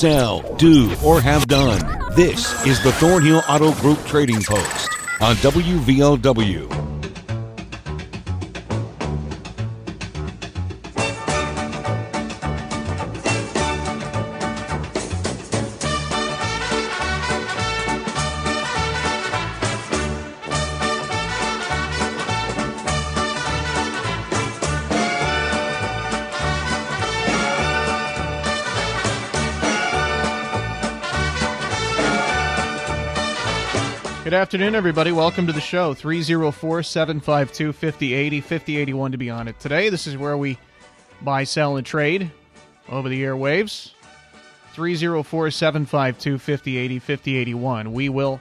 sell, do, or have done. This is the Thornhill Auto Group Trading Post on WVOW. Afternoon, everybody. Welcome to the show. 304 752 5080, 5081 to be on it. Today, this is where we buy, sell, and trade over the airwaves. 304 752 5080, 5081. We will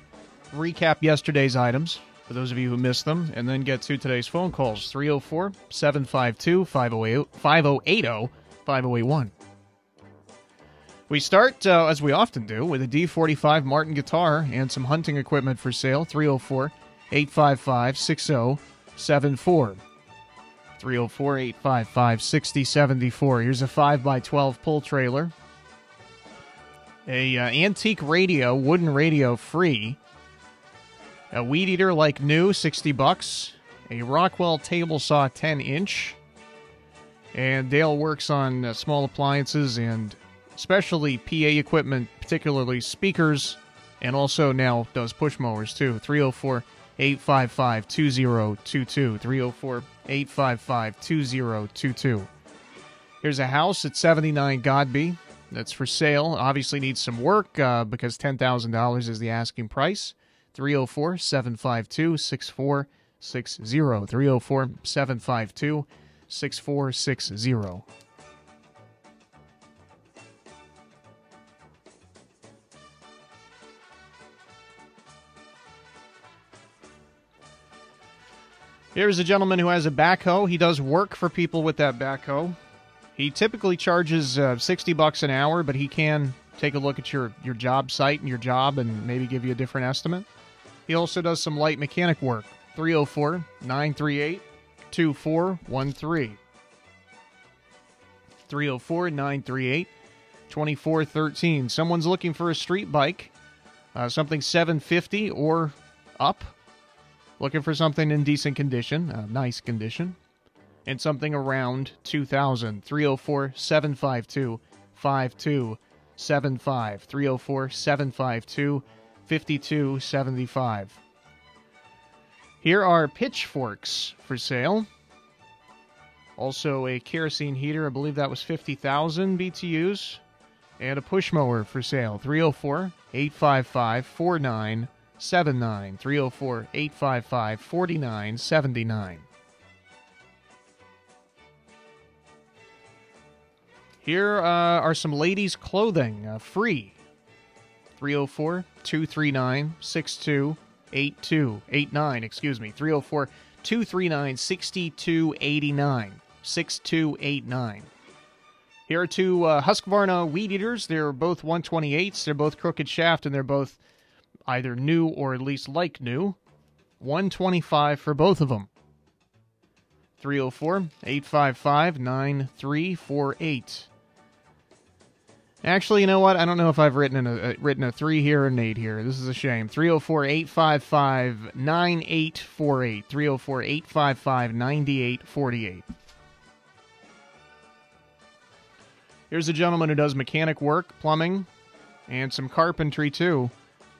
recap yesterday's items for those of you who missed them and then get to today's phone calls 304 752 5080 5081. We start, uh, as we often do, with a D45 Martin guitar and some hunting equipment for sale. 304 855 6074. 304 855 6074. Here's a 5x12 pull trailer. A uh, antique radio, wooden radio free. A weed eater like new, 60 bucks. A Rockwell table saw 10 inch. And Dale works on uh, small appliances and especially PA equipment, particularly speakers, and also now does push mowers too. 304 855 2022. 304 855 2022. Here's a house at 79 Godby that's for sale. Obviously needs some work uh, because $10,000 is the asking price. 304 752 6460. 304 752 6460. Here's a gentleman who has a backhoe. He does work for people with that backhoe. He typically charges uh, 60 bucks an hour, but he can take a look at your, your job site and your job and maybe give you a different estimate. He also does some light mechanic work. 304 938 2413. 304 938 2413. Someone's looking for a street bike, uh, something 750 or up. Looking for something in decent condition, uh, nice condition, and something around 2000. 304 752 5275. 304 752 5275. Here are pitchforks for sale. Also, a kerosene heater, I believe that was 50,000 BTUs. And a push mower for sale. 304 855 4979. 304 855 4979. Here uh, are some ladies' clothing, uh, free. 304 239 6282. 89, excuse me. 304 239 6289. 6289. Here are two uh, Husqvarna weed eaters. They're both 128s. They're both crooked shaft, and they're both either new or at least like new. 125 for both of them. 304 855 9348. Actually, you know what? I don't know if I've written a, uh, written a 3 here or an 8 here. This is a shame. 304 855 9848. 304 855 9848. Here's a gentleman who does mechanic work, plumbing, and some carpentry too.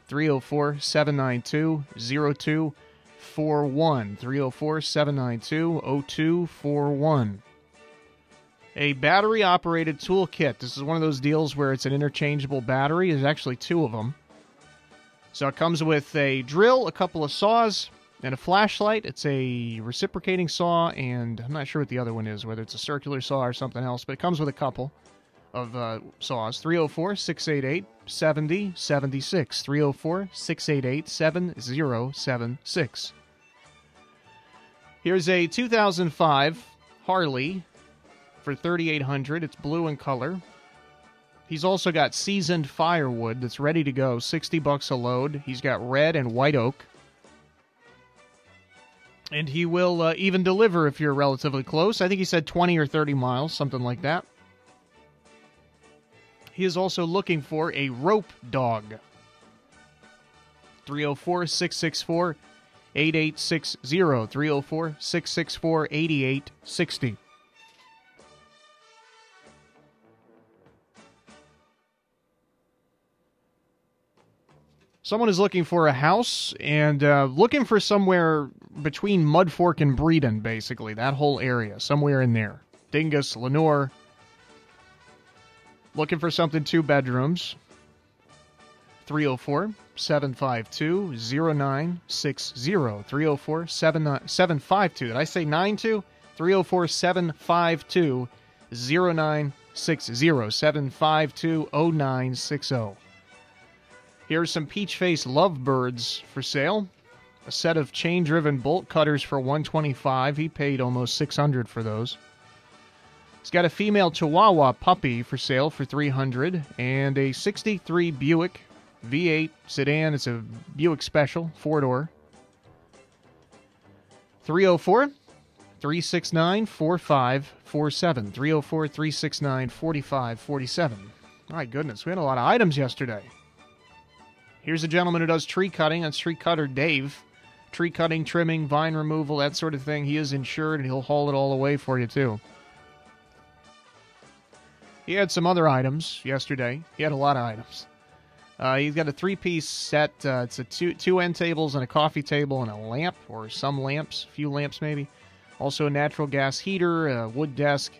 304 792 0241. 304 792 0241. A battery operated toolkit. This is one of those deals where it's an interchangeable battery. There's actually two of them. So it comes with a drill, a couple of saws, and a flashlight. It's a reciprocating saw, and I'm not sure what the other one is, whether it's a circular saw or something else, but it comes with a couple of uh, saws 304 688 7076. 304 688 7076. Here's a 2005 Harley for 3800 It's blue in color. He's also got seasoned firewood that's ready to go, 60 bucks a load. He's got red and white oak. And he will uh, even deliver if you're relatively close. I think he said 20 or 30 miles, something like that. He is also looking for a rope dog. 304 664 8860. 304 664 8860. Someone is looking for a house and uh, looking for somewhere between Mudfork and Breeden, basically, that whole area, somewhere in there. Dingess, Lenore. Looking for something two bedrooms. 304 752 0960. 304 752. Did I say 92? 304 752 0960. 752 0960. Here's some peach face lovebirds for sale. A set of chain driven bolt cutters for 125. He paid almost 600 for those. He's got a female Chihuahua puppy for sale for 300 and a 63 Buick V8 sedan. It's a Buick Special, oh four door. 304 369 4547. 304 369 4547. My goodness, we had a lot of items yesterday. Here's a gentleman who does tree cutting. That's tree cutter Dave. Tree cutting, trimming, vine removal, that sort of thing. He is insured and he'll haul it all away for you, too. He had some other items yesterday. He had a lot of items. Uh, he's got a three-piece set. Uh, it's a two two end tables and a coffee table and a lamp or some lamps, a few lamps maybe. Also a natural gas heater, a wood desk,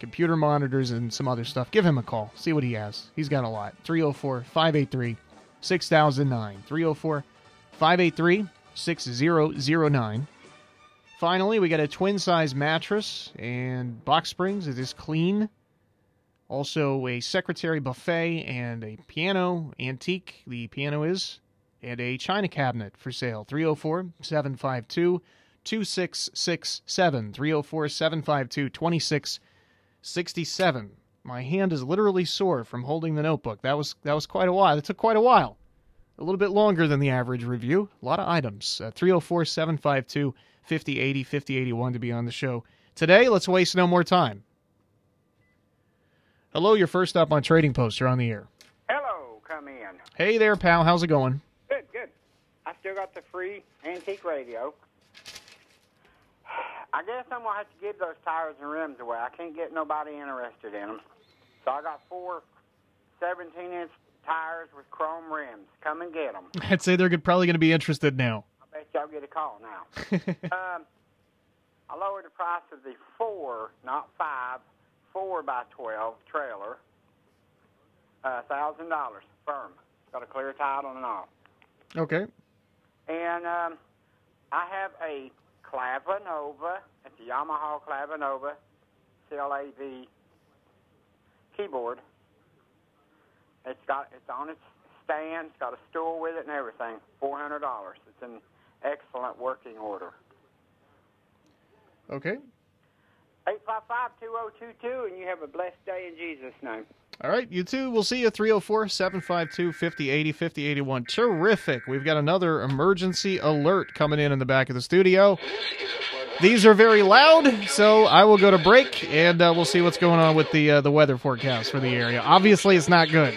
computer monitors, and some other stuff. Give him a call. See what he has. He's got a lot. 304 583 6009. 304 583 6009. Finally, we got a twin size mattress and box springs. It is clean. Also, a secretary buffet and a piano, antique, the piano is, and a china cabinet for sale. 304 752 2667. 304 752 2667. My hand is literally sore from holding the notebook. That was that was quite a while. It took quite a while. A little bit longer than the average review. A lot of items. Uh, 304 752 5080 5081 to be on the show. Today, let's waste no more time. Hello, you're first up on Trading Post. You're on the air. Hello, come in. Hey there, pal. How's it going? Good, good. I still got the free antique radio. I guess I'm gonna have to give those tires and rims away. I can't get nobody interested in them. So I got four 17-inch tires with chrome rims. Come and get them. I'd say they're probably going to be interested now. I bet y'all get a call now. um, I lowered the price of the four, not five, four by twelve trailer. Thousand dollars firm. Got a clear title and all. Okay. And um, I have a Clavinova, it's a Yamaha Clavinova CLAV keyboard. It's got it's on its stand, it's got a stool with it and everything. Four hundred dollars. It's in excellent working order. Okay. 855-2022 and you have a blessed day in Jesus' name. All right, you too. We'll see you 304 752 5080 5081. Terrific. We've got another emergency alert coming in in the back of the studio. These are very loud, so I will go to break and uh, we'll see what's going on with the uh, the weather forecast for the area. Obviously, it's not good.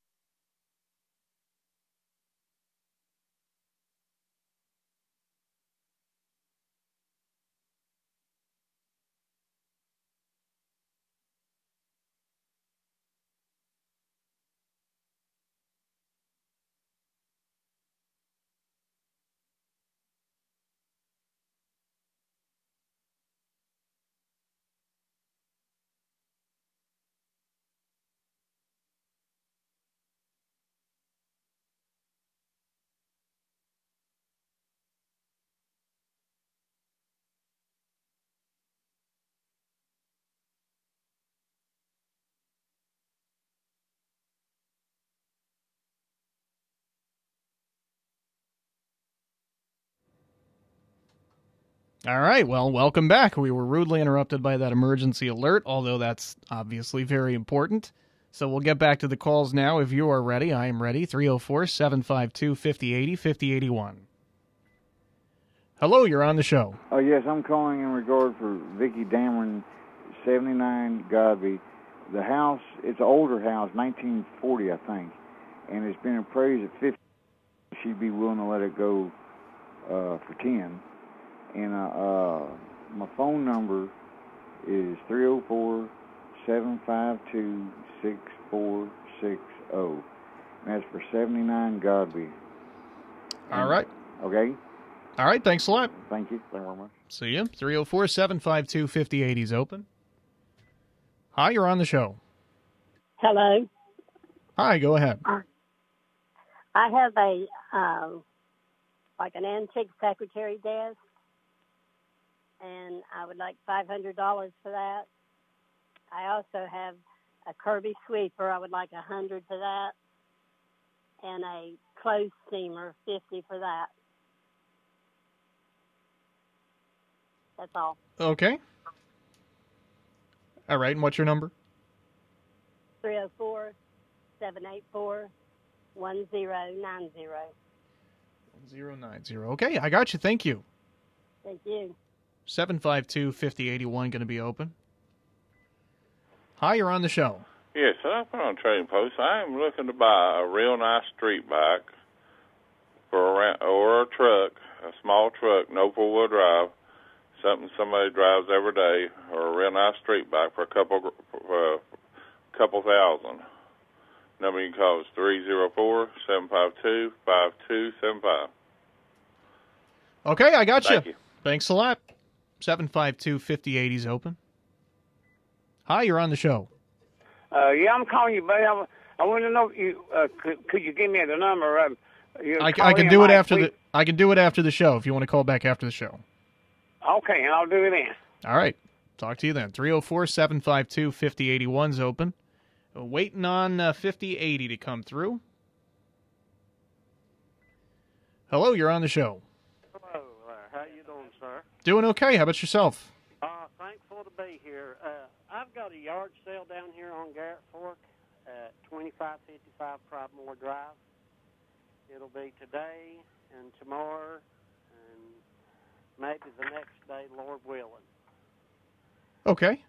All right. Well, welcome back. We were rudely interrupted by that emergency alert, although that's obviously very important. So we'll get back to the calls now. If you are ready, I am ready. 304 752 5080 5081. Hello, you're on the show. Oh, yes, I'm calling in regard for Vicky Dameron, 79 Godby. The house, it's an older house, 1940, I think, and it's been appraised at 50. She'd be willing to let it go uh, for 10. And uh, uh, my phone number is 304 752 6460. That's for 79 Godby. All right. Okay? All right. Thanks a lot. Thank you. Thank you very much. See you. 304 752 5080 is open. Hi, you're on the show. Hello. Hi, go ahead. I have a um, like an antique secretary desk, and I would like five hundred dollars for that. I also have a Kirby sweeper. I would like a hundred for that, and a clothes steamer, fifty for that. That's all. Okay. All right. And what's your number? 304 784 1090. 1090. Okay, I got you. Thank you. Thank you. 752 5081 going to be open. Hi, you're on the show. Yes, I'm on Trading Post. I am looking to buy a real nice street bike for a rent, or a truck, a small truck, no four wheel drive, something somebody drives every day, or a real nice street bike for a couple uh, couple thousand. Number you can call is three zero four seven five two five two seven five. Okay, I got Thank you. you. Thanks a lot. 752 5080 is open. Hi, you're on the show. Uh, yeah, I'm calling you, buddy. I, I want to know if you uh, could, could you give me the number? Um, I, I can do it after week. the I can do it after the show if you want to call back after the show. Okay, and I'll do it then. All right. Talk to you then. 304 752 5081 is open. Waiting on uh, 5080 to come through. Hello, you're on the show. Hello, uh, how you doing. Doing okay. How about yourself? Uh, thankful to be here. Uh, I've got a yard sale down here on Garrett Fork at 2555 Probmore Drive. It'll be today and tomorrow and maybe the next day, Lord willing. Okay.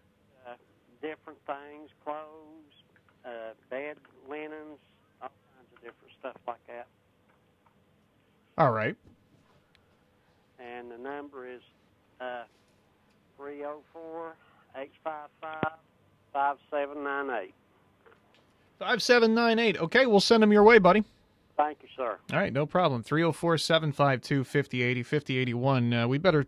Uh, different things, clothes, uh, bed linens, all kinds of different stuff like that. All right. And the number is uh, 304 855 5798. 5798. Okay, we'll send them your way, buddy. Thank you, sir. All right, no problem. 304 752 5080 5081. Uh, We better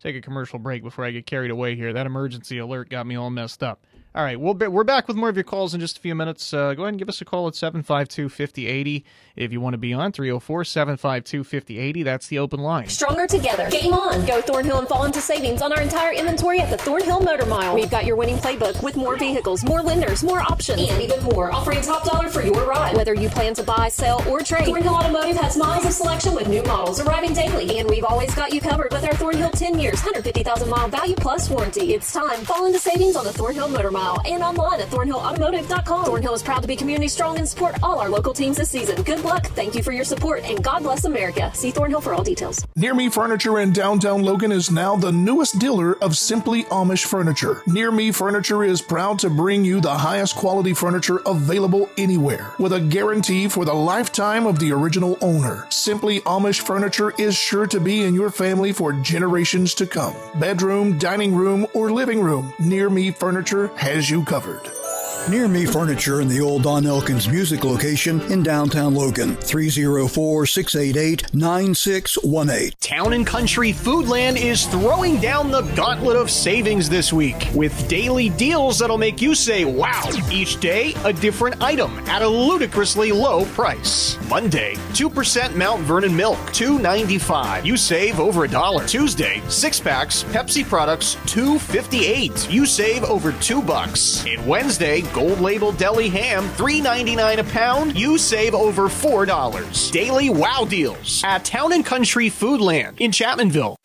take a commercial break before I get carried away here. That emergency alert got me all messed up. All right, we'll be, we're back with more of your calls in just a few minutes. Uh, go ahead and give us a call at 752 5080 if you want to be on. 304 752 5080. That's the open line. Stronger together. Game on. Go Thornhill and fall into savings on our entire inventory at the Thornhill Motor Mile. We've got your winning playbook with more vehicles, more lenders, more options, and even more. Offering top dollar for your ride. Whether you plan to buy, sell, or trade, Thornhill Automotive has miles of selection with new models arriving daily. And we've always got you covered with our Thornhill 10 years, 150,000 mile value plus warranty. It's time. Fall into savings on the Thornhill Motor Mile and online at thornhillautomotive.com. Thornhill is proud to be community strong and support all our local teams this season. Good luck. Thank you for your support and God bless America. See Thornhill for all details. Near Me Furniture in downtown Logan is now the newest dealer of Simply Amish Furniture. Near Me Furniture is proud to bring you the highest quality furniture available anywhere with a guarantee for the lifetime of the original owner. Simply Amish Furniture is sure to be in your family for generations to come. Bedroom, dining room, or living room, Near Me Furniture has you covered. Near Me Furniture in the old Don Elkins Music location in downtown Logan. 304 688 9618. Town and Country Foodland is throwing down the gauntlet of savings this week with daily deals that'll make you say, wow. Each day, a different item at a ludicrously low price. Monday, 2% Mount Vernon milk, $2.95. You save over a dollar. Tuesday, six packs, Pepsi products, $2.58. You save over two bucks. And Wednesday, gold label deli ham, $3.99 a pound. You save over $4. Daily wow deals at Town and Country Foodland in Chapmanville.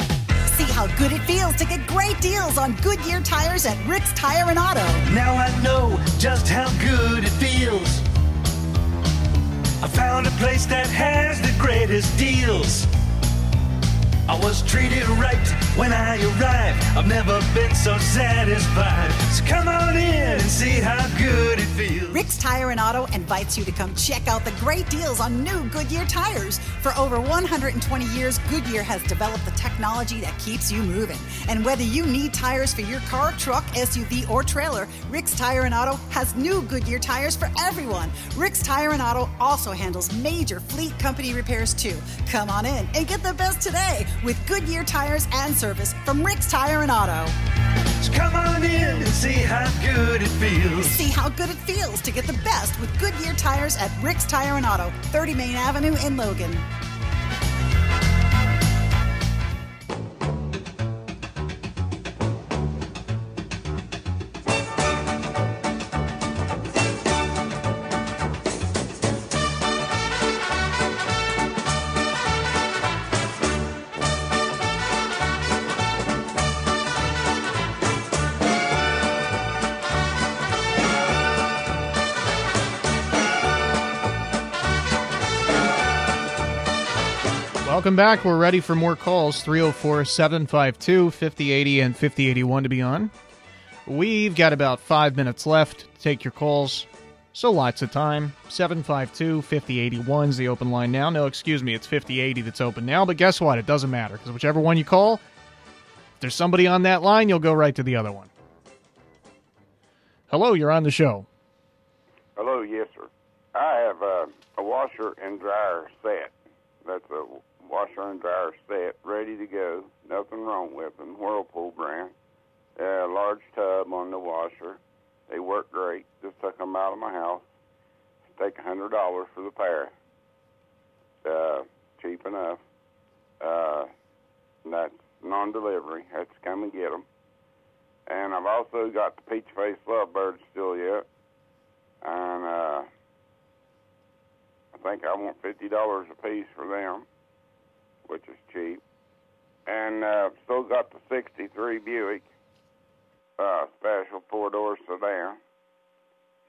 See how how good it feels to get great deals on Goodyear tires at Rick's Tire and Auto. Now I know just how good it feels. I found a place that has the greatest deals. I was treated right when I arrived. I've never been so satisfied. So come on in and see how good it feels. Rick's Tire and Auto invites you to come check out the great deals on new Goodyear tires. For over 120 years, Goodyear has developed the technology that keeps you moving. And whether you need tires for your car, truck, SUV, or trailer, Rick's Tire and Auto has new Goodyear tires for everyone. Rick's Tire and Auto also handles major fleet company repairs too. Come on in and get the best today with Goodyear tires and service from Rick's Tire and Auto. So come on in and see how good it feels. See how good it feels to get the best with Goodyear tires at Rick's Tire and Auto, 30 Main Avenue in Logan. Welcome back. We're ready for more calls 304 752 5080 and 5081 to be on. We've got about five minutes left to take your calls, so lots of time. 752 5081 is the open line now. No, excuse me, it's 5080 that's open now, but guess what? It doesn't matter because whichever one you call, if there's somebody on that line, you'll go right to the other one. Hello, you're on the show. Hello, yes, sir. I have uh, a washer and dryer set. That's a washer and dryer set, ready to go. Nothing wrong with them. Whirlpool brand. Uh, large tub on the washer. They work great. Just took them out of my house. Take a hundred dollars for the pair. Uh, cheap enough. Uh, that's non-delivery. That's come and get them. And I've also got the peach face lovebirds still yet. And uh, I think I want fifty dollars a piece for them, which is cheap. And uh, still got the '63 Buick uh, special four door sedan.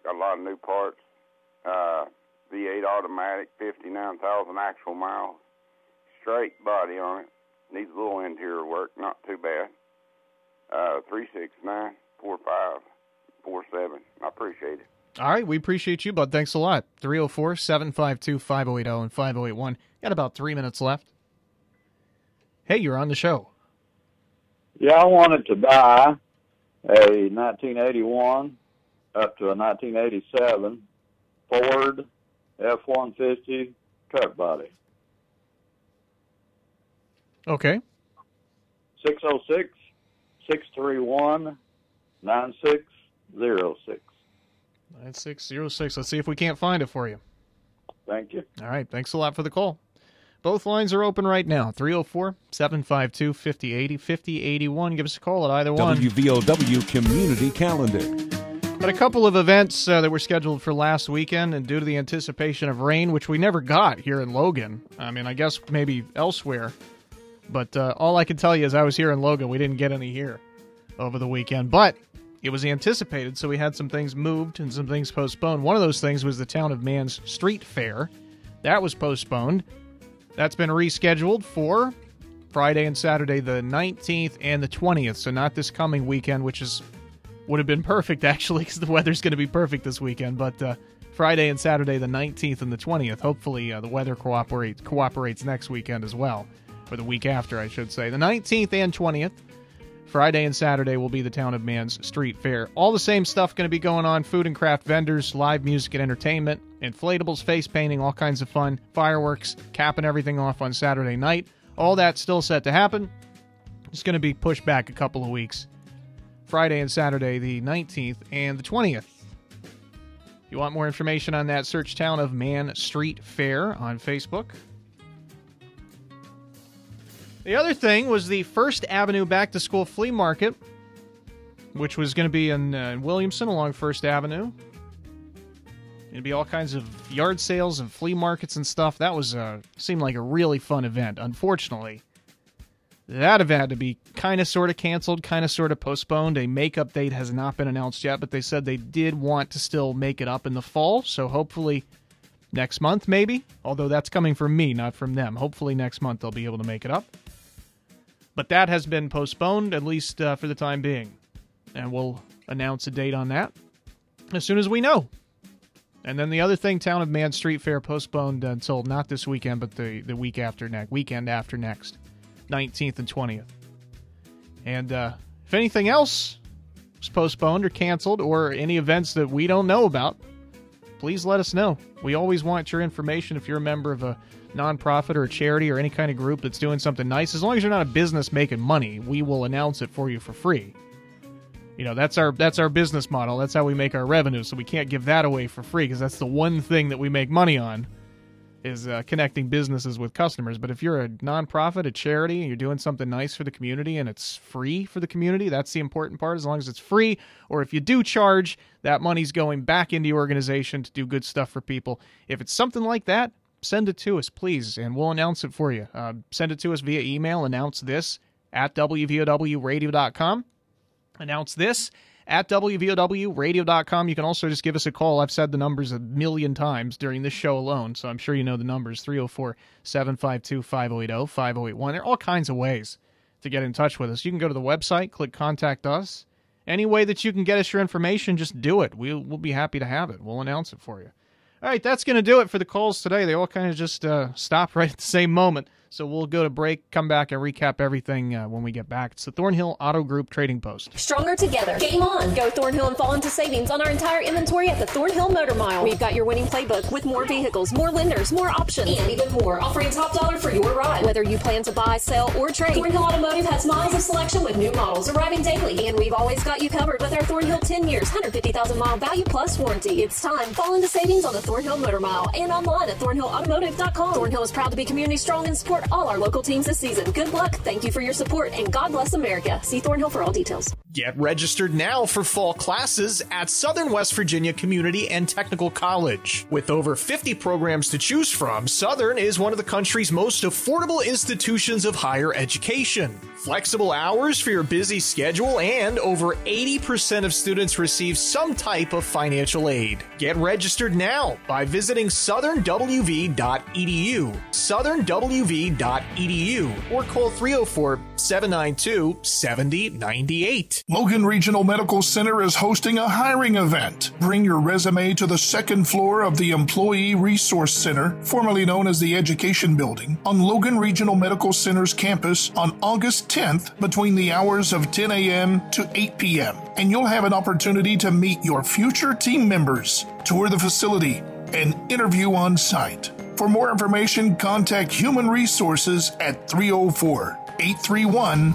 Got a lot of new parts. Uh, V8 automatic, 59,000 actual miles. Straight body on it. Needs a little interior work, not too bad. Uh, 369 4547. I appreciate it. All right, we appreciate you, bud. Thanks a lot. 304 752 5080 and 5081. Got about three minutes left. Hey, you're on the show. Yeah, I wanted to buy a 1981 up to a 1987 Ford F-150 truck body. Okay. 606 631 9606. 9606. Let's see if we can't find it for you. Thank you. All right. Thanks a lot for the call. Both lines are open right now 304 752 5080 5081. Give us a call at either one. WVOW Community Calendar. But a couple of events uh, that were scheduled for last weekend, and due to the anticipation of rain, which we never got here in Logan, I mean, I guess maybe elsewhere, but uh, all I can tell you is I was here in Logan. We didn't get any here over the weekend, but it was anticipated, so we had some things moved and some things postponed. One of those things was the Town of Man's Street Fair. That was postponed. That's been rescheduled for Friday and Saturday, the 19th and the 20th. So not this coming weekend, which is would have been perfect actually, because the weather's going to be perfect this weekend. But uh, Friday and Saturday, the 19th and the 20th. Hopefully, uh, the weather cooperates cooperates next weekend as well, or the week after, I should say. The 19th and 20th. Friday and Saturday will be the Town of Man's Street Fair. All the same stuff going to be going on food and craft vendors, live music and entertainment, inflatables, face painting, all kinds of fun, fireworks, capping everything off on Saturday night. All that's still set to happen. It's going to be pushed back a couple of weeks. Friday and Saturday, the 19th and the 20th. If you want more information on that, search Town of Man Street Fair on Facebook. The other thing was the First Avenue Back to School Flea Market, which was going to be in uh, Williamson along First Avenue. It'd be all kinds of yard sales and flea markets and stuff. That was uh, seemed like a really fun event. Unfortunately, That event had to be kind of sort of canceled, kind of sort of postponed. A makeup date has not been announced yet, but they said they did want to still make it up in the fall. So hopefully next month, maybe. Although that's coming from me, not from them. Hopefully next month they'll be able to make it up. But that has been postponed, at least uh, for the time being. And we'll announce a date on that as soon as we know. And then the other thing, Town of Man Street Fair postponed until not this weekend, but the, the week after next, weekend after next, 19th and 20th. And uh, if anything else was postponed or canceled, or any events that we don't know about, please let us know. We always want your information if you're a member of a nonprofit or a charity or any kind of group that's doing something nice. As long as you're not a business making money, we will announce it for you for free. You know, that's our that's our business model. That's how we make our revenue. So we can't give that away for free because that's the one thing that we make money on is uh, connecting businesses with customers. But if you're a nonprofit, a charity, and you're doing something nice for the community and it's free for the community, that's the important part. As long as it's free, or if you do charge, that money's going back into your organization to do good stuff for people. If it's something like that, send it to us, please, and we'll announce it for you. Uh, send it to us via email. Announce this at wvowradio.com. Announce this at wvowradio.com. You can also just give us a call. I've said the numbers a million times during this show alone, so I'm sure you know the numbers 304 752 5080 5081. There are all kinds of ways to get in touch with us. You can go to the website, click Contact Us. Any way that you can get us your information, just do it. We'll, we'll be happy to have it. We'll announce it for you. All right, that's going to do it for the calls today. They all kind of just uh, stop right at the same moment. So we'll go to break, come back, and recap everything uh, when we get back. It's the Thornhill Auto Group Trading Post. Stronger together. Game on. Go Thornhill and fall into savings on our entire inventory at the Thornhill Motor Mile. We've got your winning playbook with more vehicles, more lenders, more options, and even more. Offering top dollar for your ride. Whether you plan to buy, sell, or trade, Thornhill Automotive has miles of selection with new models arriving daily. And we've always got you covered with our Thornhill 10 years, 150,000 mile value plus warranty. It's time. Fall into savings on the Thornhill Motor Mile and online at thornhillautomotive.com. Thornhill is proud to be community strong and support all our local teams this season. Good luck. Thank you for your support and God bless America. See Thornhill for all details. Get registered now for fall classes at Southern West Virginia Community and Technical College. With over 50 programs to choose from, Southern is one of the country's most affordable institutions of higher education. Flexible hours for your busy schedule, and over 80% of students receive some type of financial aid. Get registered now by visiting southernwv.edu, southernwv.edu, or call 304 792 7098. Logan Regional Medical Center is hosting a hiring event. Bring your resume to the second floor of the Employee Resource Center, formerly known as the Education Building, on Logan Regional Medical Center's campus on August 10th between the hours of 10 a.m. to 8 p.m. And you'll have an opportunity to meet your future team members, tour the facility, and interview on site. For more information, contact Human Resources at 304 831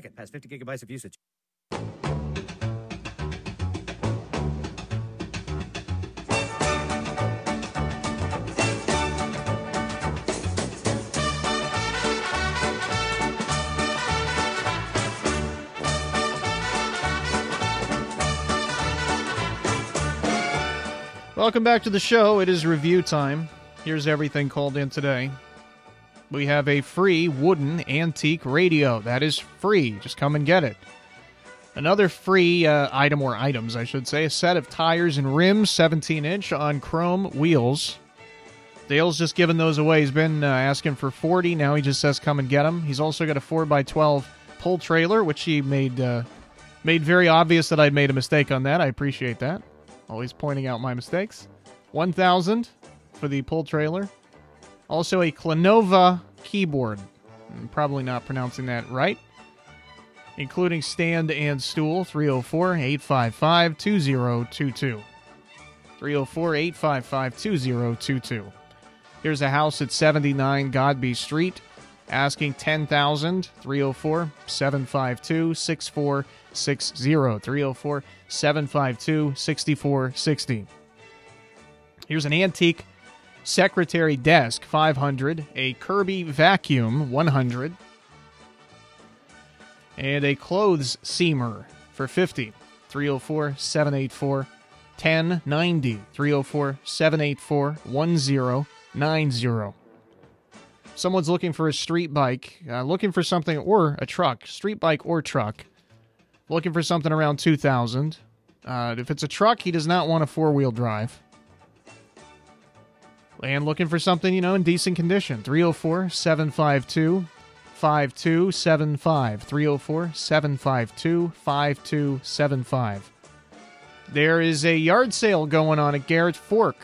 past 50 gigabytes of usage. Welcome back to the show. It is review time. Here's everything called in today. We have a free wooden antique radio. That is free. Just come and get it. Another free uh, item, or items, I should say, a set of tires and rims, 17 inch on chrome wheels. Dale's just given those away. He's been uh, asking for 40. Now he just says come and get them. He's also got a 4x12 pull trailer, which he made uh, made very obvious that I'd made a mistake on that. I appreciate that. Always pointing out my mistakes. 1000 for the pull trailer. Also a Clanova keyboard. I'm probably not pronouncing that right. Including stand and stool 304 855 2022. 304 855 2022. Here's a house at 79 Godby Street, asking 10000 304 752 6460 304 752 6460 here's an antique secretary desk 500 a kirby vacuum 100 and a clothes seamer for 50 304 784 1090 304 784 1090 someone's looking for a street bike, uh, looking for something, or a truck, street bike or truck, looking for something around 2000 uh, If it's a truck, he does not want a four wheel drive. And looking for something, you know, in decent condition. 304 752 5275. 304 752 5275. There is a yard sale going on at Garrett Fork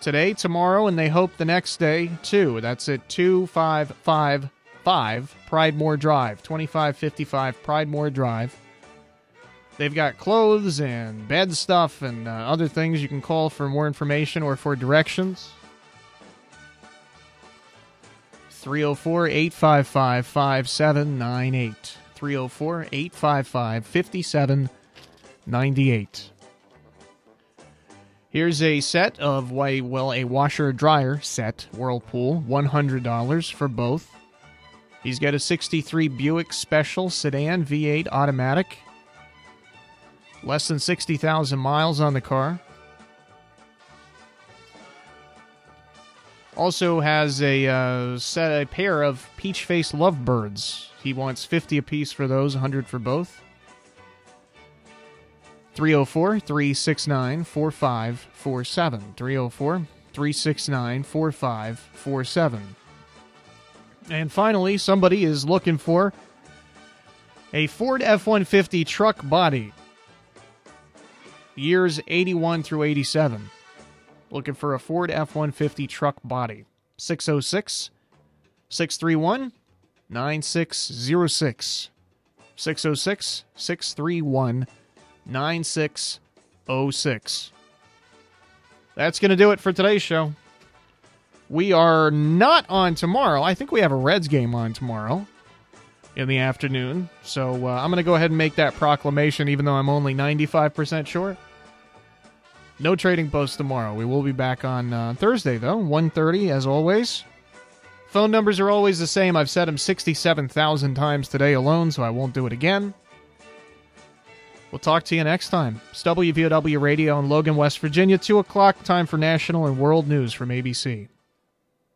today, tomorrow, and they hope the next day too. That's at 2555 Pride Pridemore Drive, 2555 Pride Pridemore Drive. They've got clothes and bed stuff and uh, other things you can call for more information or for directions. 304 855 5798. 304 855 5798. Here's a set of why well a washer dryer set Whirlpool, one hundred dollars for both. He's got a '63 Buick Special sedan V8 automatic. Less than sixty thousand miles on the car. Also has a uh, set a pair of peach face lovebirds. He wants fifty apiece for those, hundred for both. 304 369 4547. 304 369 4547. And finally, somebody is looking for a Ford F 150 truck body. Years 81 through 87. Looking for a Ford F 150 truck body. 606 631 9606. 606 631 9606. That's going to do it for today's show. We are not on tomorrow. I think we have a Reds game on tomorrow in the afternoon. So uh, I'm going to go ahead and make that proclamation, even though I'm only 95% sure. No trading post tomorrow. We will be back on uh, Thursday, though, 1.30 as always. Phone numbers are always the same. I've said them 67,000 times today alone, so I won't do it again. We'll talk to you next time. It's WVOW Radio in Logan, West Virginia, 2 o'clock, time for national and world news from ABC.